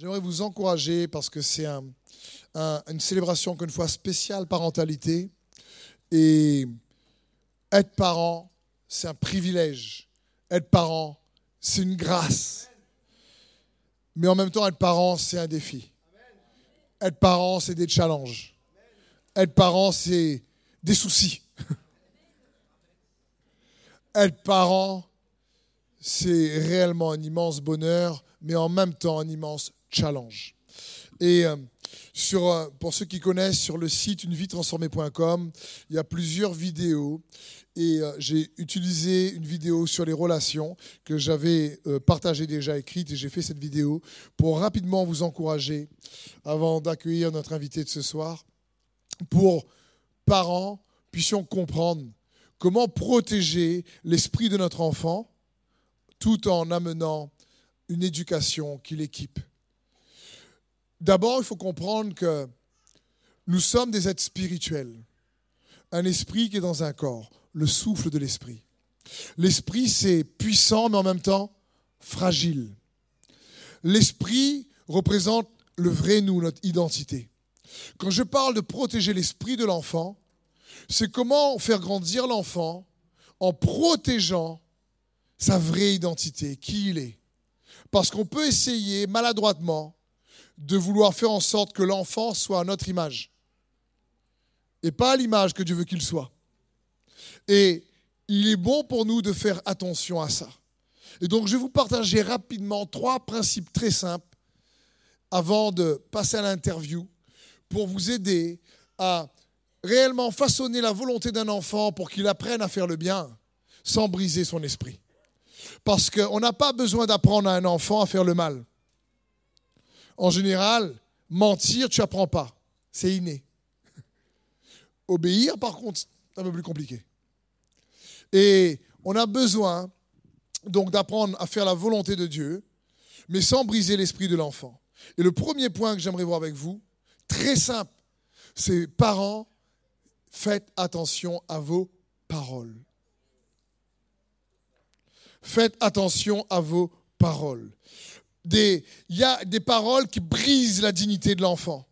J'aimerais vous encourager parce que c'est une célébration, encore une fois, spéciale parentalité. Et être parent, c'est un privilège. Être parent, c'est une grâce. Mais en même temps, être parent, c'est un défi. Être parent, c'est des challenges. Être parent, c'est des soucis. Être parent, c'est réellement un immense bonheur, mais en même temps un immense challenge. Et euh, sur, euh, pour ceux qui connaissent, sur le site unevietransformée.com, il y a plusieurs vidéos. Et euh, j'ai utilisé une vidéo sur les relations que j'avais partagée déjà, écrite, et j'ai fait cette vidéo pour rapidement vous encourager, avant d'accueillir notre invité de ce soir, pour parents puissions comprendre comment protéger l'esprit de notre enfant tout en amenant une éducation qui l'équipe. D'abord, il faut comprendre que nous sommes des êtres spirituels. Un esprit qui est dans un corps, le souffle de l'esprit. L'esprit, c'est puissant, mais en même temps fragile. L'esprit représente le vrai nous, notre identité. Quand je parle de protéger l'esprit de l'enfant, c'est comment faire grandir l'enfant en protégeant sa vraie identité, qui il est. Parce qu'on peut essayer maladroitement de vouloir faire en sorte que l'enfant soit à notre image et pas à l'image que Dieu veut qu'il soit. Et il est bon pour nous de faire attention à ça. Et donc je vais vous partager rapidement trois principes très simples avant de passer à l'interview pour vous aider à réellement façonner la volonté d'un enfant pour qu'il apprenne à faire le bien sans briser son esprit. Parce qu'on n'a pas besoin d'apprendre à un enfant à faire le mal. En général, mentir, tu apprends pas. C'est inné. Obéir, par contre, c'est un peu plus compliqué. Et on a besoin donc d'apprendre à faire la volonté de Dieu, mais sans briser l'esprit de l'enfant. Et le premier point que j'aimerais voir avec vous, très simple, c'est parents, faites attention à vos paroles. Faites attention à vos paroles. Il y a des paroles qui brisent la dignité de l'enfant.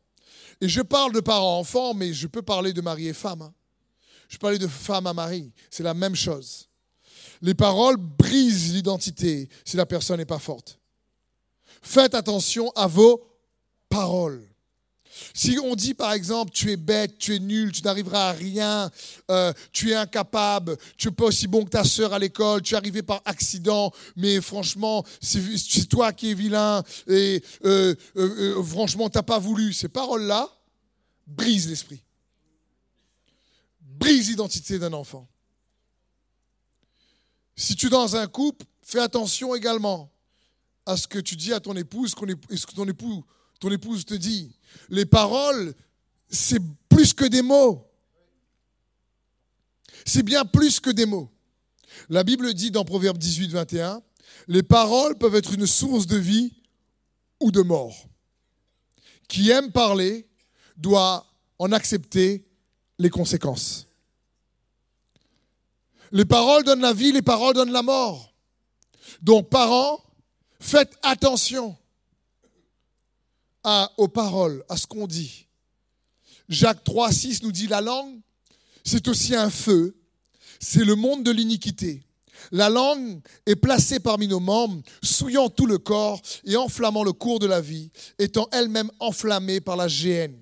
Et je parle de parents-enfants, mais je peux parler de mari et femme. Hein. Je parler de femme à mari. C'est la même chose. Les paroles brisent l'identité si la personne n'est pas forte. Faites attention à vos paroles. Si on dit par exemple, tu es bête, tu es nul, tu n'arriveras à rien, euh, tu es incapable, tu n'es pas aussi bon que ta sœur à l'école, tu es arrivé par accident, mais franchement, c'est toi qui es vilain, et euh, euh, franchement, tu n'as pas voulu. Ces paroles-là brisent l'esprit, brisent l'identité d'un enfant. Si tu es dans un couple, fais attention également à ce que tu dis à ton épouse, ce que ton époux ton épouse te dit. Les paroles, c'est plus que des mots. C'est bien plus que des mots. La Bible dit dans Proverbe 18, 21, les paroles peuvent être une source de vie ou de mort. Qui aime parler doit en accepter les conséquences. Les paroles donnent la vie, les paroles donnent la mort. Donc, parents, faites attention aux paroles, à ce qu'on dit. Jacques 3, 6 nous dit la langue, c'est aussi un feu, c'est le monde de l'iniquité. La langue est placée parmi nos membres, souillant tout le corps et enflammant le cours de la vie, étant elle-même enflammée par la géhenne.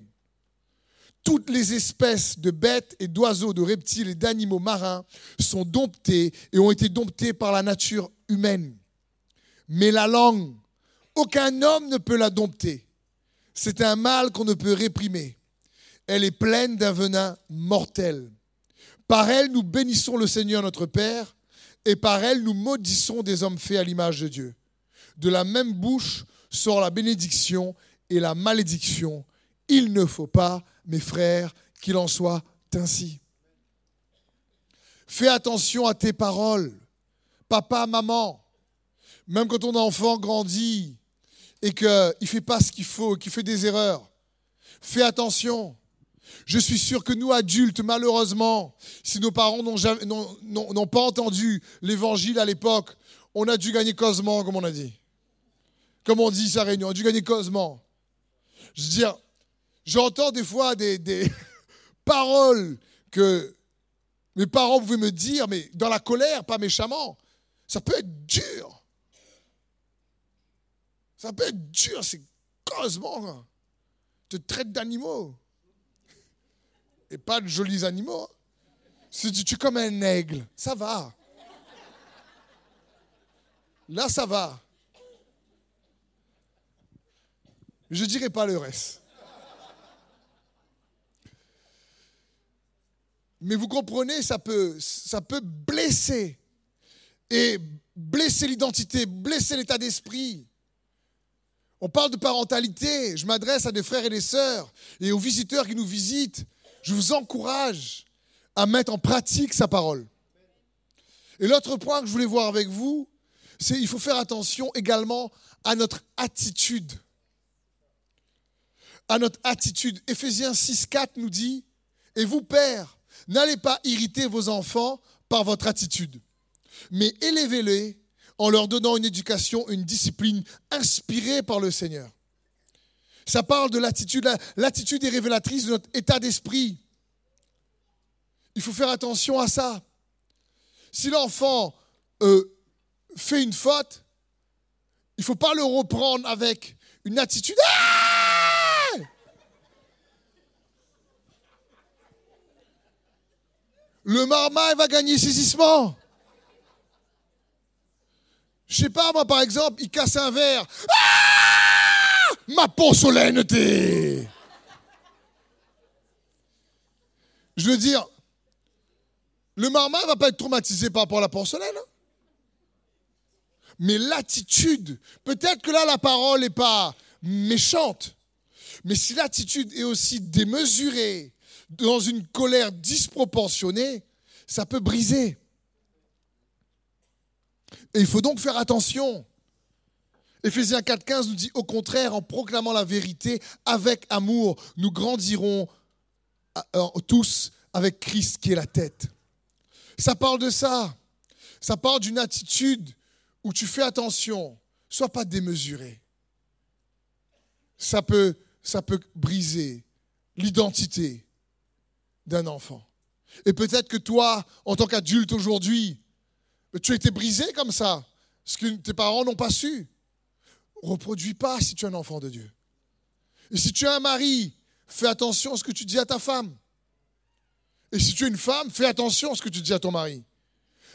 Toutes les espèces de bêtes et d'oiseaux, de reptiles et d'animaux marins sont domptées et ont été domptées par la nature humaine. Mais la langue, aucun homme ne peut la dompter. C'est un mal qu'on ne peut réprimer. Elle est pleine d'un venin mortel. Par elle, nous bénissons le Seigneur notre Père, et par elle, nous maudissons des hommes faits à l'image de Dieu. De la même bouche sort la bénédiction et la malédiction. Il ne faut pas, mes frères, qu'il en soit ainsi. Fais attention à tes paroles. Papa, maman, même quand ton enfant grandit, et qu'il ne fait pas ce qu'il faut, qu'il fait des erreurs, fais attention. Je suis sûr que nous, adultes, malheureusement, si nos parents n'ont pas entendu l'évangile à l'époque, on a dû gagner cosement, comme on a dit. comme on dit à Réunion, du gagner cosement. Je veux dire, j'entends des fois des, des paroles que mes parents pouvaient me dire, mais dans la colère, pas méchamment. Ça peut être dur. Ça peut être dur, c'est cosement. Hein. te traite d'animaux. Et pas de jolis animaux. Hein. Si tu es comme un aigle, ça va. Là, ça va. Je ne dirai pas le reste. Mais vous comprenez, ça peut, ça peut blesser. Et blesser l'identité, blesser l'état d'esprit. On parle de parentalité. Je m'adresse à des frères et des sœurs et aux visiteurs qui nous visitent. Je vous encourage à mettre en pratique sa parole. Et l'autre point que je voulais voir avec vous, c'est qu'il faut faire attention également à notre attitude. À notre attitude. Éphésiens 6, 4 nous dit, et vous, pères, n'allez pas irriter vos enfants par votre attitude, mais élevez-les en leur donnant une éducation, une discipline inspirée par le Seigneur. Ça parle de l'attitude. L'attitude est révélatrice de notre état d'esprit. Il faut faire attention à ça. Si l'enfant euh, fait une faute, il ne faut pas le reprendre avec une attitude. Ah le marmaille va gagner saisissement. Je sais pas, moi, par exemple, il casse un verre. Ah Ma porcelaineté Je veux dire, le ne va pas être traumatisé par rapport à la porcelaine. Hein. Mais l'attitude, peut-être que là, la parole n'est pas méchante, mais si l'attitude est aussi démesurée, dans une colère disproportionnée, ça peut briser. Et il faut donc faire attention. Éphésiens 4.15 nous dit au contraire, en proclamant la vérité avec amour, nous grandirons euh, tous avec Christ qui est la tête. Ça parle de ça. Ça parle d'une attitude où tu fais attention, sois pas démesuré. Ça peut, ça peut briser l'identité d'un enfant. Et peut-être que toi, en tant qu'adulte aujourd'hui, tu as été brisé comme ça, ce que tes parents n'ont pas su. Reproduis pas si tu es un enfant de Dieu. Et si tu es un mari, fais attention à ce que tu dis à ta femme. Et si tu es une femme, fais attention à ce que tu dis à ton mari.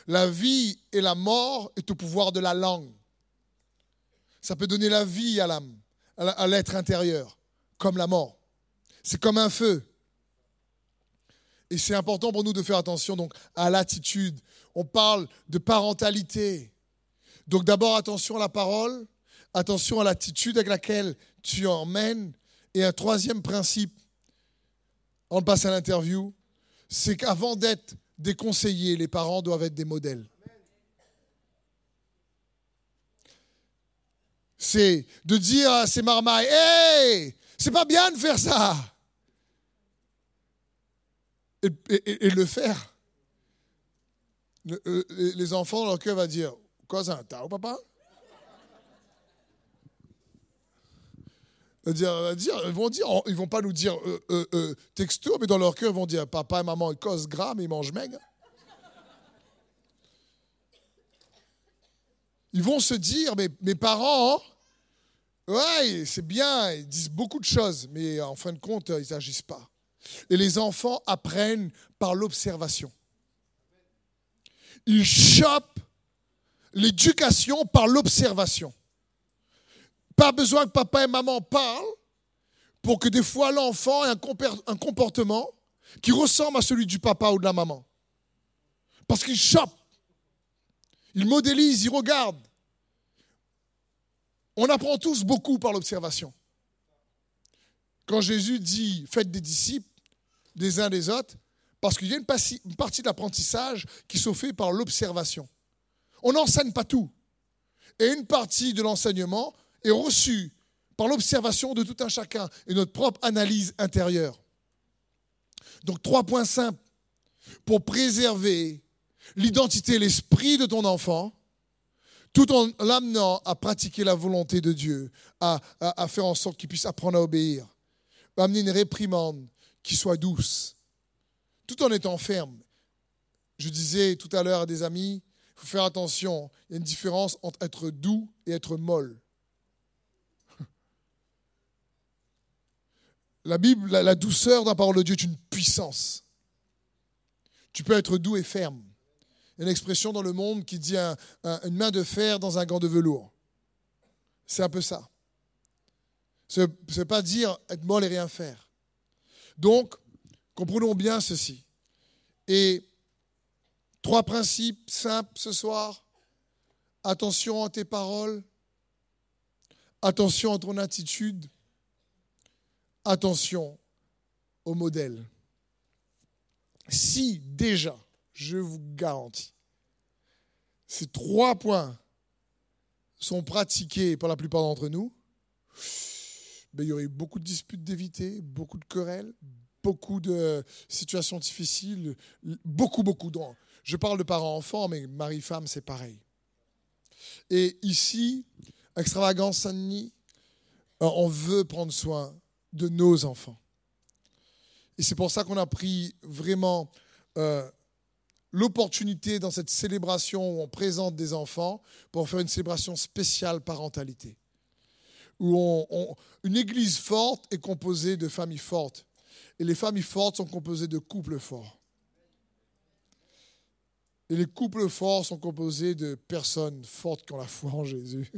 La vie et la mort est au pouvoir de la langue. Ça peut donner la vie à l'âme, à l'être intérieur, comme la mort. C'est comme un feu. Et c'est important pour nous de faire attention donc à l'attitude. On parle de parentalité. Donc d'abord attention à la parole, attention à l'attitude avec laquelle tu emmènes. Et un troisième principe, on passe à l'interview, c'est qu'avant d'être des conseillers, les parents doivent être des modèles. C'est de dire à ces marmailles, hé, c'est pas bien de faire ça et, le faire. Euh, les enfants, leur cœur va dire ça T'as papa? Dire, ils vont dire, ils vont pas nous dire euh, euh, texto, mais dans leur cœur, ils vont dire papa et maman, ils causent gras, mais ils mangent maigre. Ils vont se dire, mais mes parents, ouais, c'est bien, ils disent beaucoup de choses, mais en fin de compte, ils n'agissent pas. Et les enfants apprennent par l'observation. Ils chopent l'éducation par l'observation. Pas besoin que papa et maman parlent pour que des fois l'enfant ait un comportement qui ressemble à celui du papa ou de la maman. Parce qu'ils chopent, ils modélisent, ils regardent. On apprend tous beaucoup par l'observation. Quand Jésus dit faites des disciples, des uns des autres, parce qu'il y a une partie de l'apprentissage qui se fait par l'observation. On n'enseigne pas tout. Et une partie de l'enseignement est reçue par l'observation de tout un chacun et notre propre analyse intérieure. Donc trois points simples pour préserver l'identité l'esprit de ton enfant. tout en l'amenant à pratiquer la volonté de Dieu, à, à, faire en sorte qu'il puisse apprendre à obéir, amener une réprimande qui soit douce, tout en étant ferme. Je disais tout à l'heure à des amis, il faut faire attention, il y a une différence entre être doux et être molle. La Bible, la, douceur d'un parole de Dieu est une puissance. Tu peux être doux et ferme. Il y a une expression dans le monde qui dit une main de fer dans un gant de velours. C'est un peu ça. Ce n'est pas dire être molle et rien faire. Donc, comprenons bien ceci. Et trois principes simples ce soir. Attention à tes paroles. Attention à ton attitude attention au modèle. Si déjà, je vous garantis, ces trois points sont pratiqués par la plupart d'entre nous, il y aurait beaucoup de disputes d'éviter, beaucoup de querelles, beaucoup de situations difficiles, beaucoup, beaucoup. Je parle de parents-enfants, mais mari-femme, c'est pareil. Et ici, Extravagance Saint-Denis, on veut prendre soin de nos enfants. Et c'est pour ça qu'on a pris vraiment euh, l'opportunité dans cette célébration où on présente des enfants pour faire une célébration spéciale parentalité. Où une église forte est composée de familles fortes. Et les familles fortes sont composées de couples forts. Et les couples forts sont composés de personnes fortes qui ont la foi en Jésus.